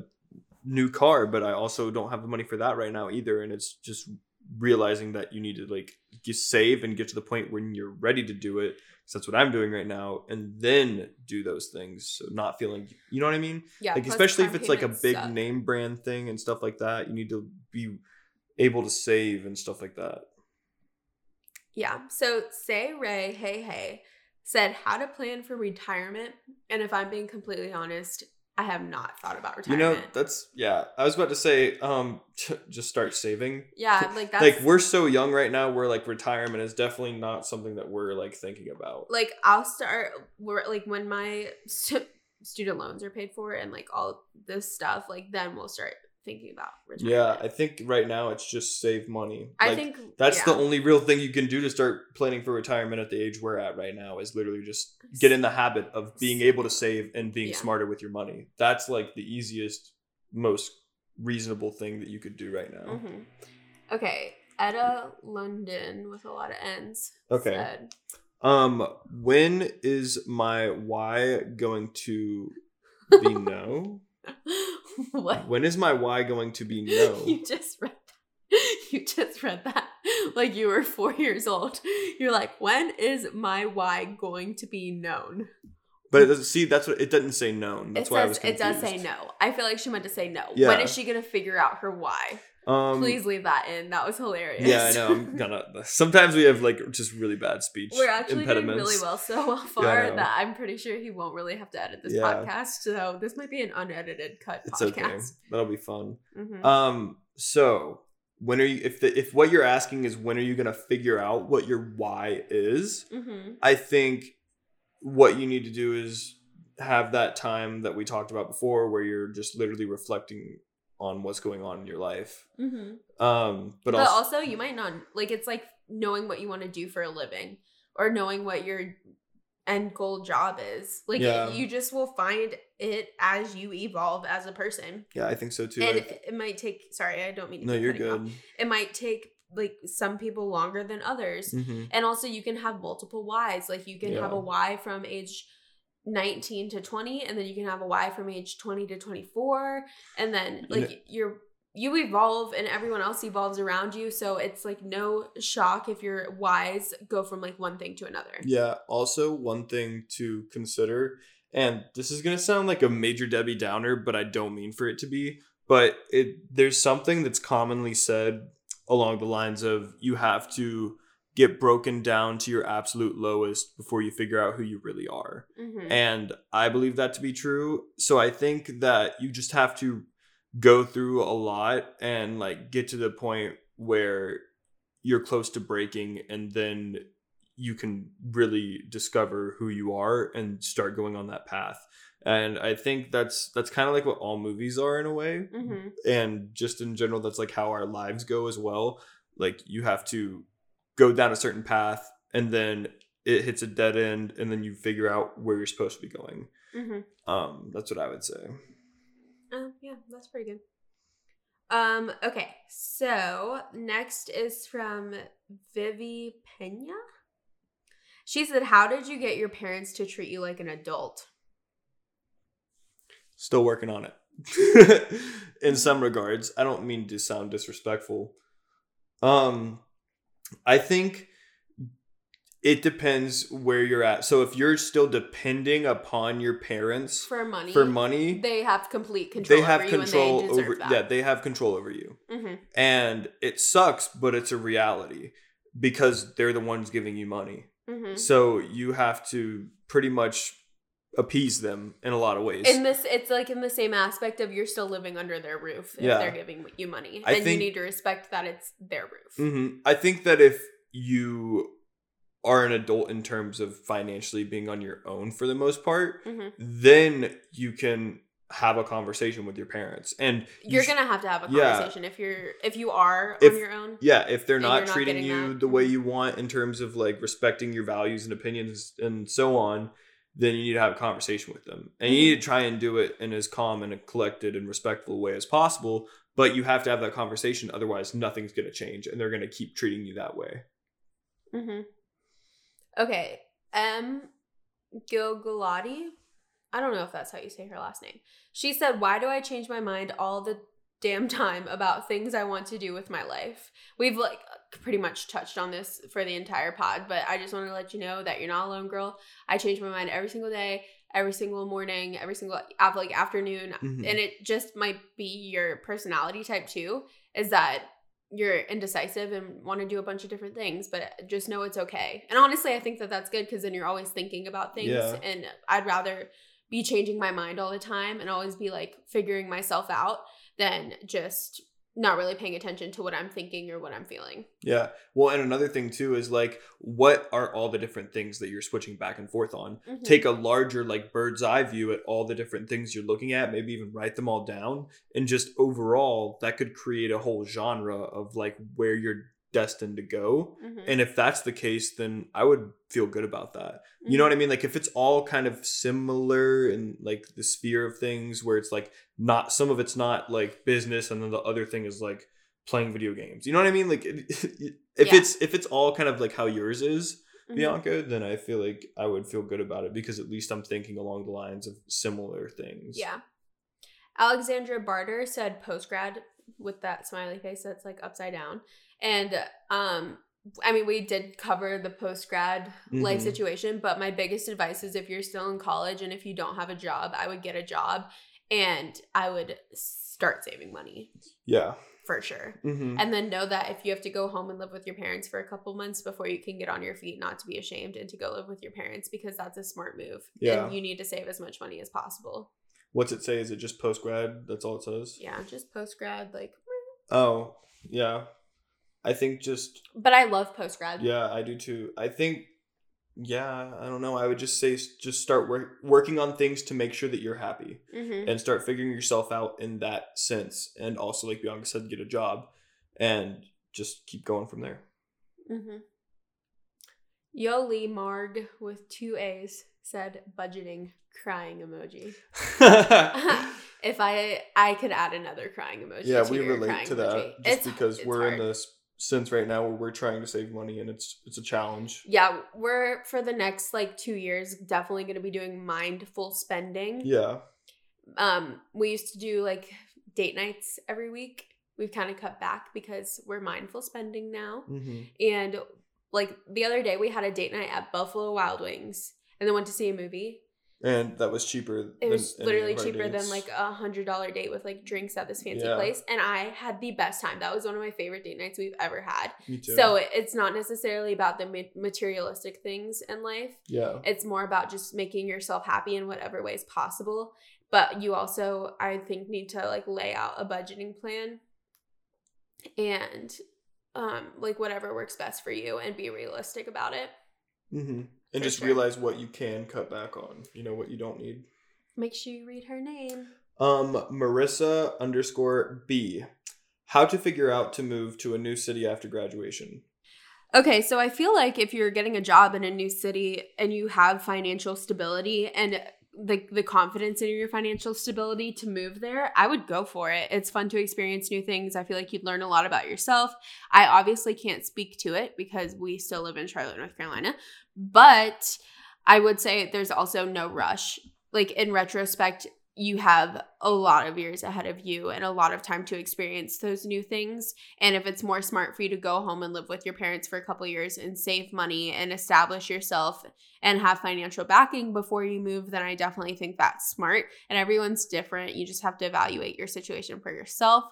new car, but I also don't have the money for that right now either. And it's just realizing that you need to like just save and get to the point when you're ready to do it. Because that's what I'm doing right now, and then do those things. So not feeling, you know what I mean? yeah, like especially if it's like a big suck. name brand thing and stuff like that you need to be able to save and stuff like that Yeah. So say Ray, hey hey, said how to plan for retirement. And if I'm being completely honest, I have not thought about retirement. you know that's yeah i was about to say um just start saving yeah, like that's like we're so young right now we're like retirement is definitely not something that we're like thinking about like I'll start we're like when my stu- student loans are paid for and like all this stuff, like then we'll start thinking about retirement. yeah i think right now it's just save money I Like, think that's yeah. the only real thing you can do to start planning for retirement at the age we're at right now is literally just get in the habit of being able to save and being Yeah. smarter with your money. That's like the easiest, most reasonable thing that you could do right now. Mhm. Okay, Etta London with a lot of N's. Okay. said- Um, when is my why going to be no? what? When is my why going to be no? You just read that. You just read that like you were four years old. You're like, when is my why going to be known? But it doesn't see that's what it doesn't say known. That's it why I says was it does say no. I feel like she meant to say no. Yeah. When is she gonna figure out her why? Um, Please leave that in. That was hilarious. Yeah, I know. I'm gonna. Sometimes we have like just really bad speech. We're actually doing really well so I far know. that I'm pretty sure he won't really have to edit this Yeah. podcast. So this might be an unedited cut It's okay. That'll be fun. Mhm. Um. So when are you? If the if what you're asking is when are you gonna figure out what your why is? Mhm. I think what you need to do is have that time that we talked about before, where you're just literally reflecting on what's going on in your life. Mhm. Um. But, But, also, also, you might not like it's like knowing what you want to do for a living or knowing what your end goal job is. Like Yeah. you just will find it as you evolve as a person. yeah, I think so too. and I- it, might take sorry, I don't mean to no, you're you off. good. It might take like some people longer than others. hmm And also you can have multiple whys. Like you can have Yeah. a why from age 19 to 20 and then you can have a why from age 20 to 24 and then like you're you evolve and everyone else evolves around you so it's like no shock if your whys go from like one thing to another. Yeah. Also, one thing to consider, and this is gonna sound like a major Debbie Downer, but I don't mean for it to be. But it there's something that's commonly said along the lines of you have to get broken down to your absolute lowest before you figure out who you really are. Mhm. And I believe that to be true. So I think that you just have to go through a lot and like get to the point where you're close to breaking and then you can really discover who you are and start going on that path. And I think that's that's kind of like what all movies are in a way. Mhm. And just in general that's like how our lives go as well. Like you have to go down a certain path and then it hits a dead end and then you figure out where you're supposed to be going. Mhm. Um, that's what I would say. Oh, yeah, that's pretty good. Um, okay, so next is from Vivi Pena. She said, How did you get your parents to treat you like an adult? Still working on it. In some regards, I don't mean to sound disrespectful. Um, I think it depends where you're at. So if you're still depending upon your parents For money. for money, They have complete control they have over control you and they over that. yeah, they have control over you. Mhm. And it sucks, but it's a reality because they're the ones giving you money. Mhm. So you have to pretty much appease them in a lot of ways. In this, it's like in the same aspect of you're still living under their roof if Yeah. they're giving you money, I and think- you need to respect that it's their roof. hmm I think that if you are an adult in terms of financially being on your own for the most part, Mhm. then you can have a conversation with your parents and you You're sh- gonna have to have a Yeah. conversation if you're if you are If- on your own. yeah if they're not you're not treating you that. the way Mhm. you want in terms of like respecting your values and opinions and so on then you need to have a conversation with them and you Mm-hmm. need to try and do it in as calm and a collected and respectful way as possible but you have to have that conversation otherwise nothing's going to change and they're going to keep treating you that way Mm-hmm. Okay. M. Gilgalati. I don't know if that's how you say her last name. She said, Why do I change my mind all the damn time about things I want to do with my life? We've like pretty much touched on this for the entire pod, but I just want to let you know that you're not alone, girl. I change my mind every single day, every single morning, every single like afternoon, Mhm. and it just might be your personality type too. Is that you're indecisive and want to do a bunch of different things, but just know it's okay. And honestly, I think that that's good because then you're always thinking about things. Yeah. And I'd rather be changing my mind all the time and always be like figuring myself out than just not really paying attention to what I'm thinking or what I'm feeling. Yeah. Well, and another thing too is like, what are all the different things that you're switching back and forth on? Mhm. Take a larger, like, bird's eye view at all the different things you're looking at, maybe even write them all down. And just overall, that could create a whole genre of like where you're destined to go. Mhm. And if that's the case, then I would feel good about that. You know Mhm. what I mean? Like if it's all kind of similar in like the sphere of things where it's like not some of it's not like business and then the other thing is like playing video games. You know what I mean? Like if Yeah. it's if it's all kind of like how yours is, Mhm. Bianca, then I feel like I would feel good about it because at least I'm thinking along the lines of similar things. Yeah. Alexandra Barter said post grad with that smiley face that's like upside down. And um I mean we did cover the post grad life Mhm. situation, but my biggest advice is if you're still in college and if you don't have a job, I would get a job and I would start saving money Yeah. for sure. hmm And then know that if you have to go home and live with your parents for a couple months before you can get on your feet, not to be ashamed and to go live with your parents because that's a smart move. Yeah. And you need to save as much money as possible. What's it say? Is it just post grad? That's all it says? Yeah, just post grad, like. Oh, yeah. I think just But I love post grad. Yeah, I do too. I think, yeah, I don't know. I would just say just start work, working on things to make sure that you're happy Mm-hmm. and start figuring yourself out in that sense. And also, like Bianca said, get a job and just keep going from there. Mm-hmm. Yoli Marg with two A's said budgeting crying emoji. if I I could add another crying emoji. yeah, to we relate to that emoji. just It's- because it's we're in this sense right now where we're trying to save money and it's it's a challenge. Yeah, we're for the next like two years definitely going to be doing mindful spending. Yeah. Um, we used to do like date nights every week. We've kind of cut back because we're mindful spending now. hmm And like the other day, we had a date night at Buffalo Wild Wings, and then went to see a movie. And that was cheaper. It than was literally cheaper than like a hundred dollar date with like drinks at this fancy Yeah. place, and I had the best time. That was one of my favorite date nights we've ever had. Me too. So it's not necessarily about the materialistic things in life. yeah. It's more about just making yourself happy in whatever ways possible. But you also, I think, need to like lay out a budgeting plan and um like whatever works best for you and be realistic about it. hmm And For just sure. realize what you can cut back on. You know what you don't need. Make sure you read her name. Um, Marissa underscore B. How to figure out to move to a new city after graduation. Okay, so I feel like if you're getting a job in a new city and you have financial stability and the the confidence in your financial stability to move there, I would go for it. It's fun to experience new things. I feel like you'd learn a lot about yourself. I obviously can't speak to it because we still live in Charlotte, North Carolina, but I would say there's also no rush. Like in retrospect, you have a lot of years ahead of you and a lot of time to experience those new things. And if it's more smart for you to go home and live with your parents for a couple years and save money and establish yourself and have financial backing before you move, then I definitely think that's smart. And everyone's different. You just have to evaluate your situation for yourself.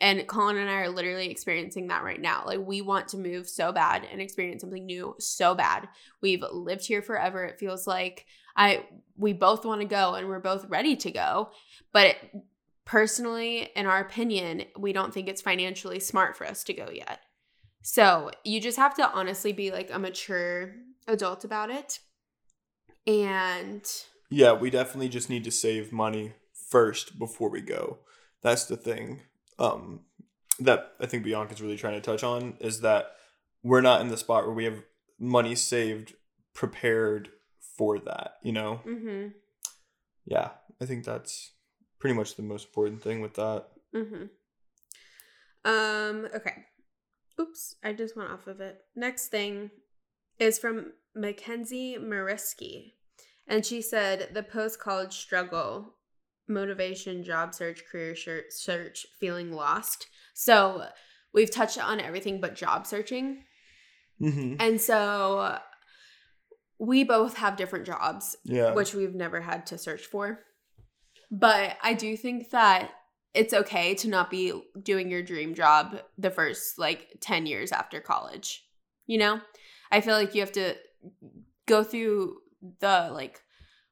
And Colin and I are literally experiencing that right now. Like, we want to move so bad and experience something new so bad. We've lived here forever. It feels like I we both want to go and we're both ready to go. But personally, in our opinion, we don't think it's financially smart for us to go yet. So you just have to honestly be like a mature adult about it. And Yeah, we definitely just need to save money first before we go. That's the thing. Um, that I think Bianca's really trying to touch on is that we're not in the spot where we have money saved prepared for that, you know? Mm-hmm. Yeah, I think that's pretty much the most important thing with that. Mm-hmm. Um, okay. Oops, I just went off of it. Next thing is from Mackenzie Mariski. And she said the post college struggle, motivation, job search, career search, feeling lost. So we've touched on everything but job searching. Mm-hmm. And so we both have different jobs, Yeah. which we've never had to search for. But I do think that it's okay to not be doing your dream job the first like 10 years after college. You know? I feel like you have to go through the like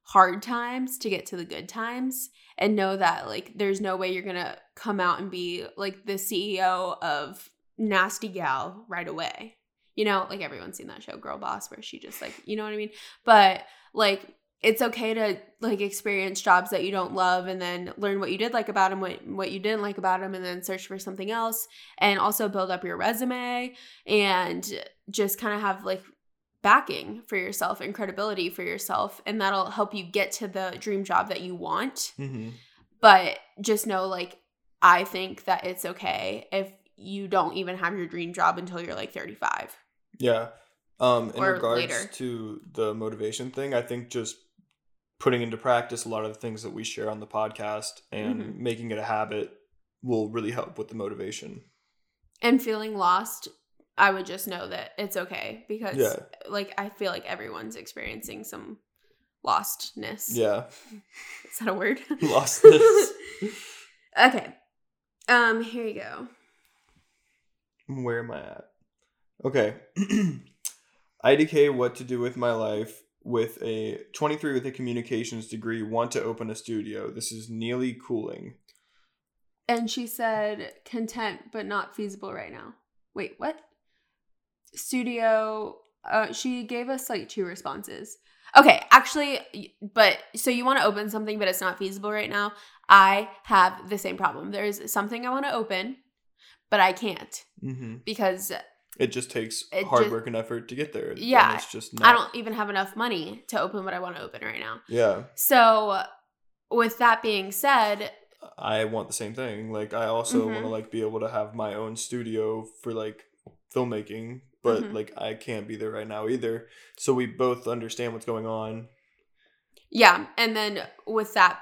hard times to get to the good times and know that like there's no way you're going to come out and be like the CEO of Nasty Gal right away. You know, like everyone's seen that show Girl Boss where she just like, you know what I mean? But like it's okay to like experience jobs that you don't love and then learn what you did like about them what, what you didn't like about them and then search for something else and also build up your resume and just kind of have like backing for yourself and credibility for yourself and that'll help you get to the dream job that you want Mm-hmm. but just know like i think that it's okay if you don't even have your dream job until you're like 35 Yeah. Um, in Or regards later. to the motivation thing, I think just putting into practice a lot of the things that we share on the podcast and Mhm. making it a habit will really help with the motivation. and feeling lost i would just know that it's okay because Yeah. like i feel like everyone's experiencing some lostness Yeah. is that a word Lostness. okay um here you go Where am I at? Okay. IDK what to do with my life with a 23 with a communications degree want to open a studio. This is Neely Cooling. and she said content but not feasible right now wait what studio uh she gave us like two responses okay actually but so you want to open something but it's not feasible right now i have the same problem there's something i want to open but i can't Mm-hmm. because It just takes It hard just- work and effort to get there. Yeah, it's just not... i don't even have enough money to open what i want to open right now Yeah, so with that being said I want the same thing. Like I also Mhm. want to like be able to have my own studio for like filmmaking, but Mhm. like I can't be there right now either. So we both understand what's going on. Yeah. And then with that,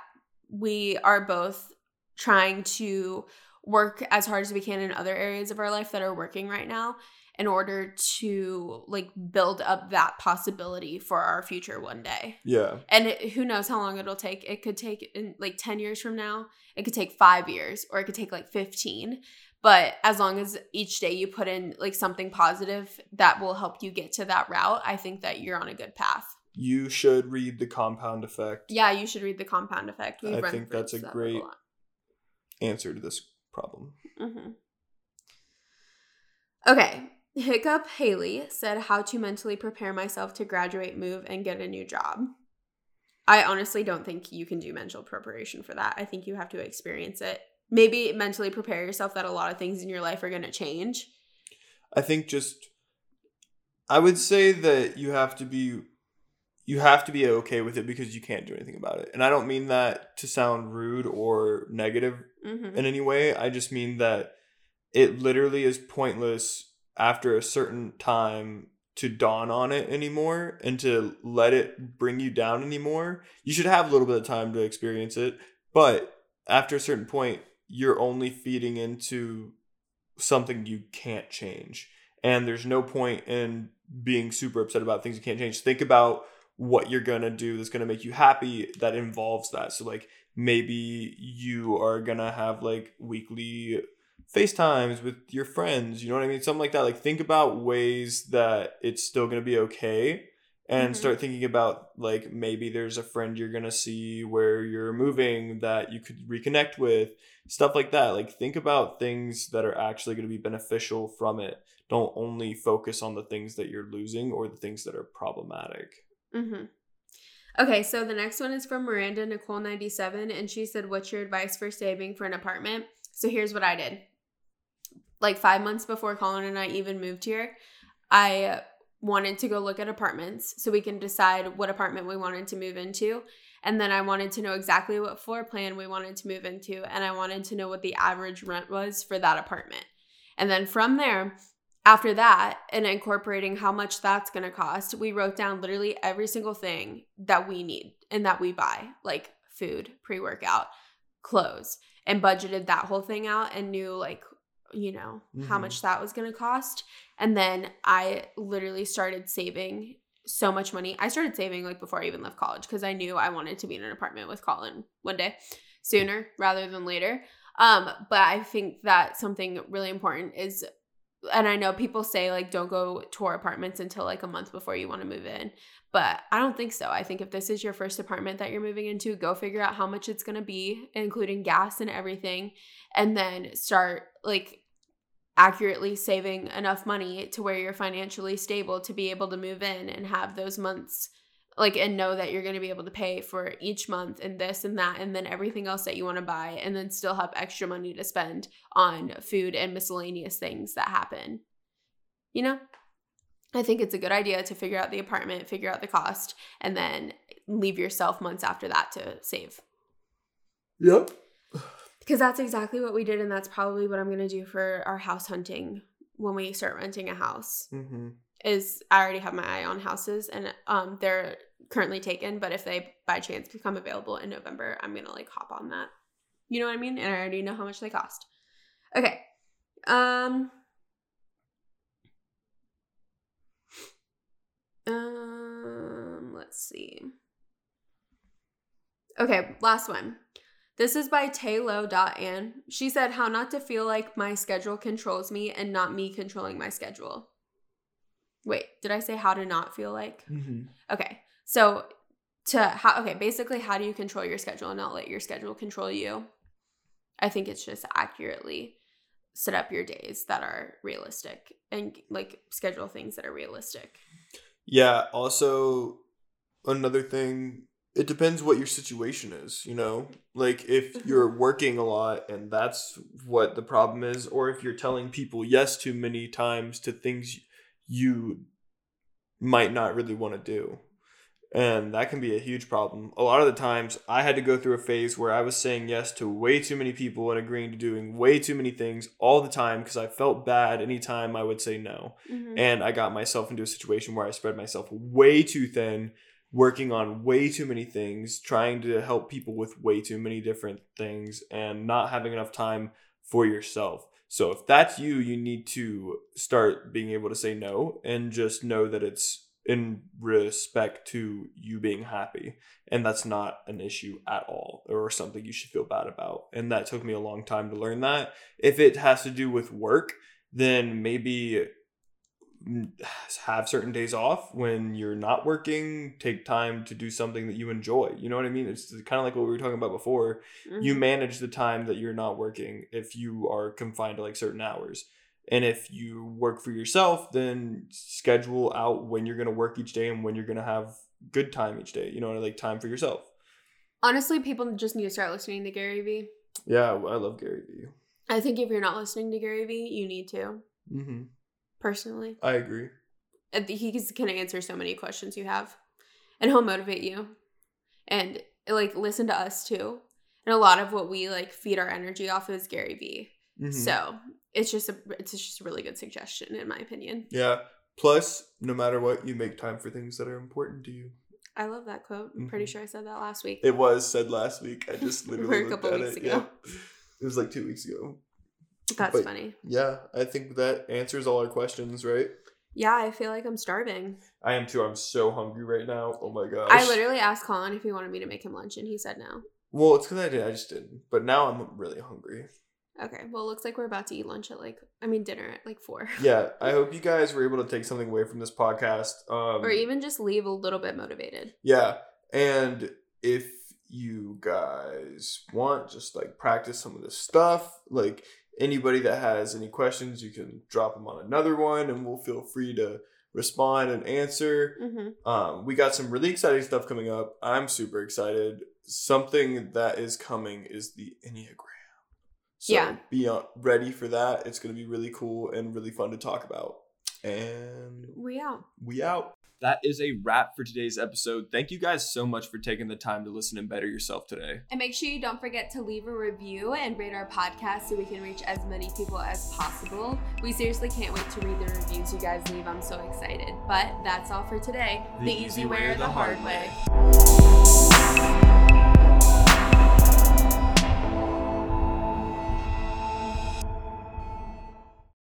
we are both trying to work as hard as we can in other areas of our life that are working right now in order to like build up that possibility for our future one day. Yeah. And it, who knows how long it'll take. It could take in like 10 years from now, it could take 5 years or it could take like 15. But as long as each day you put in like something positive that will help you get to that route, I think that you're on a good path. You should read the compound effect. Yeah, you should read the compound effect. I run think that's a that great- lot. Answer to this problem. Mm-hmm. Okay. Hiccup Haley said how to mentally prepare myself to graduate, move, and get a new job. I honestly don't think you can do mental preparation for that. I think you have to experience it. Maybe mentally prepare yourself that a lot of things in your life are going to change. I think just I would say that you have to be you have to be okay with it because you can't do anything about it. And I don't mean that to sound rude or negative Mm-hmm. in any way. I just mean that it literally is pointless after a certain time to dawn on it anymore and to let it bring you down anymore. You should have a little bit of time to experience it, but after a certain point, you're only feeding into something you can't change. And there's no point in being super upset about things you can't change. Think about what you're gonna do that's gonna make you happy that involves that. So like maybe you are gonna have like weekly FaceTimes with your friends, you know what I mean? Something like that. Like think about ways that it's still gonna be okay and Mhm. start thinking about like maybe there's a friend you're gonna see where you're moving that you could reconnect with, stuff like that. Like think about things that are actually gonna be beneficial from it. Don't only focus on the things that you're losing or the things that are problematic. Mm-hmm. Okay, so the next one is from Miranda Nicole 97 and she said, "What's your advice for saving for an apartment?" So here's what I did. Like 5 months before Colin and I even moved here, I wanted to go look at apartments so we can decide what apartment we wanted to move into. And then I wanted to know exactly what floor plan we wanted to move into and I wanted to know what the average rent was for that apartment. And then from there, after that and incorporating how much that's going to cost we wrote down literally every single thing that we need and that we buy like food pre-workout clothes and budgeted that whole thing out and knew like you know mm-hmm. how much that was going to cost and then i literally started saving so much money i started saving like before i even left college because i knew i wanted to be in an apartment with colin one day sooner rather than later um but i think that something really important is and I know people say like don't go tour apartments until like a month before you want to move in. But I don't think so. I think if this is your first apartment that you're moving into, go figure out how much it's going to be, including gas and everything, and then start like accurately saving enough money to where you're financially stable to be able to move in and have those months like and know that you're going to be able to pay for each month and this and that and then everything else that you want to buy and then still have extra money to spend on food and miscellaneous things that happen. You know? I think it's a good idea to figure out the apartment figure out the cost and then leave yourself months after that to save. Yep because that's exactly what we did and that's probably what i'm going to do for our house hunting when we start renting a house mm-hmm is I already have my eye on houses and um they're currently taken, but if they by chance become available in November, I'm gonna like hop on that. You know what I mean? And I already know how much they cost. Okay. Um Um let's see. Okay, last one. This is by Taylo.an. She said how not to feel like my schedule controls me and not me controlling my schedule. Wait, did I say how to not feel like? Mm-hmm. Okay. So to how okay, basically how do you control your schedule and not let your schedule control you? I think it's just accurately set up your days that are realistic and like schedule things that are realistic. Yeah, also another thing it depends what your situation is, you know? Like if mm-hmm. you're working a lot and that's what the problem is or if you're telling people yes too many times to things you might not really want to do. And that can be a huge problem. A lot of the times, I had to go through a phase where I was saying yes to way too many people and agreeing to doing way too many things all the time because I felt bad anytime I would say no. Mm-hmm. And I got myself into a situation where I spread myself way too thin, working on way too many things, trying to help people with way too many different things, and not having enough time for yourself. So if that's you, you need to start being able to say no and just know that it's in respect to you being happy. And that's not an issue at all or something you should feel bad about. And that took me a long time to learn that. If it has to do with work, then maybe have certain days off when you're not working take time to do something that you enjoy you know what i mean? It's kind of like what we were talking about before. Mm-hmm. you manage the time that you're not working if you are confined to like certain hours. And if you work for yourself then schedule out when you're going to work each day and when you're going to have good time each day you know like time for yourself. Honestly people just need to start listening to gary vee. Yeah i love gary vee. I think if you're not listening to gary vee you need to. Mm-hmm personally. I agree. He can answer so many questions you have, and he'll motivate you, and like listen to us too. And a lot of what we like feed our energy off is Gary Vee. Mm-hmm. So it's just a it's just a really good suggestion in my opinion. Yeah. Plus, no matter what, you make time for things that are important to you. I love that quote. I'm mm-hmm. pretty sure I said that last week. It was said last week. I just literally a couple weeks it. ago. Yeah. It was like two weeks ago. That's but funny. Yeah, I think that answers all our questions, right? Yeah, I feel like I'm starving. I am too. I'm so hungry right now. Oh my gosh. I literally asked Colin if he wanted me to make him lunch, and he said no. Well, it's because I did. I just didn't. But now I'm really hungry. Okay. Well, it looks like we're about to eat lunch at like, I mean, dinner at like four. yeah. I hope you guys were able to take something away from this podcast. Um, or even just leave a little bit motivated. Yeah. And if you guys want, just like practice some of this stuff, like anybody that has any questions, you can drop them on another one, and we'll feel free to respond and answer. Mm-hmm. Um, we got some really exciting stuff coming up. I'm super excited. Something that is coming is the Enneagram. So Yeah. be uh, ready for that. It's going to be really cool and really fun to talk about. And We out. we out. That is a wrap for today's episode. Thank you guys so much for taking the time to listen and better yourself today. And make sure you don't forget to leave a review and rate our podcast so we can reach as many people as possible. We seriously can't wait to read the reviews you guys leave. I'm so excited. But that's all for today. The, easy way or the hard way.